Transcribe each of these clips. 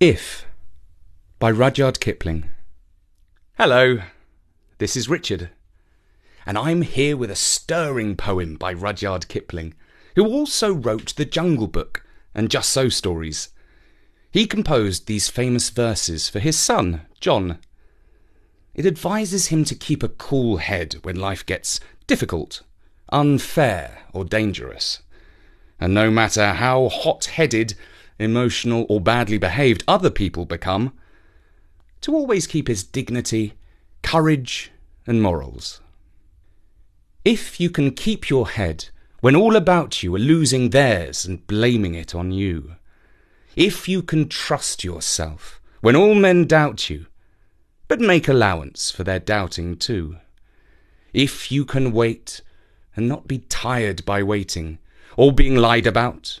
If by Rudyard Kipling. Hello, this is Richard, and I'm here with a stirring poem by Rudyard Kipling, who also wrote The Jungle Book and Just So stories. He composed these famous verses for his son, John. It advises him to keep a cool head when life gets difficult, unfair, or dangerous. And no matter how hot headed emotional, or badly behaved other people become, to always keep his dignity, courage, and morals. If you can keep your head when all about you are losing theirs and blaming it on you, if you can trust yourself when all men doubt you, but make allowance for their doubting too, if you can wait and not be tired by waiting, or being lied about,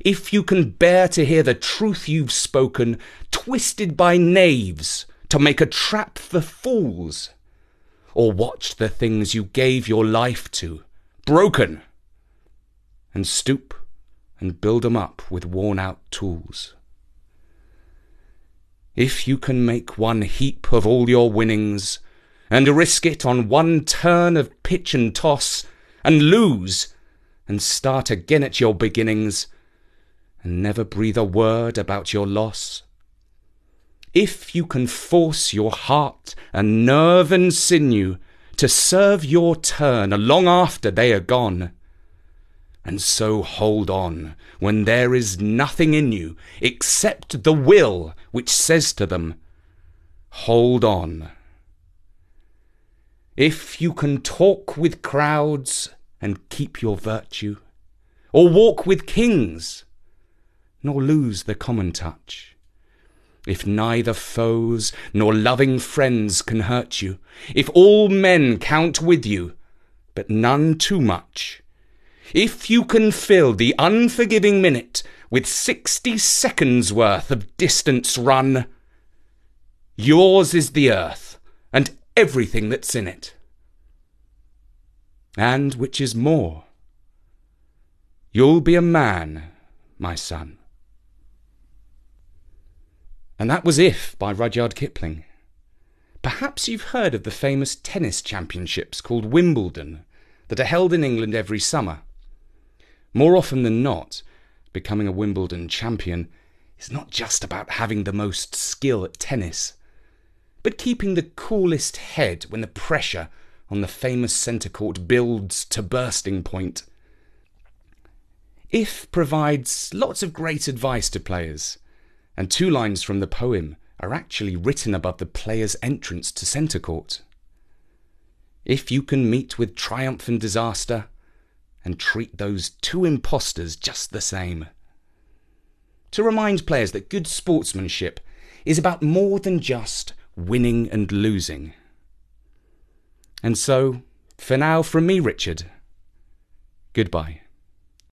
if you can bear to hear the truth you've spoken, twisted by knaves to make a trap for fools, or watch the things you gave your life to, broken, and stoop and build 'em up with worn out tools. If you can make one heap of all your winnings, and risk it on one turn of pitch and toss, and lose, and start again at your beginnings, and never breathe a word about your loss? If you can force your heart and nerve and sinew to serve your turn long after they are gone, and so hold on when there is nothing in you except the will which says to them, Hold on. If you can talk with crowds and keep your virtue, or walk with kings nor lose the common touch. If neither foes nor loving friends can hurt you, if all men count with you, but none too much, if you can fill the unforgiving minute with sixty seconds worth of distance run, yours is the earth and everything that's in it. And which is more, you'll be a man, my son. And that was If by Rudyard Kipling. Perhaps you've heard of the famous tennis championships called Wimbledon that are held in England every summer. More often than not, becoming a Wimbledon champion is not just about having the most skill at tennis, but keeping the coolest head when the pressure on the famous centre court builds to bursting point. If provides lots of great advice to players and two lines from the poem are actually written above the player's entrance to centre court. If you can meet with triumph and disaster, and treat those two impostors just the same. To remind players that good sportsmanship is about more than just winning and losing. And so, for now, from me, Richard, goodbye.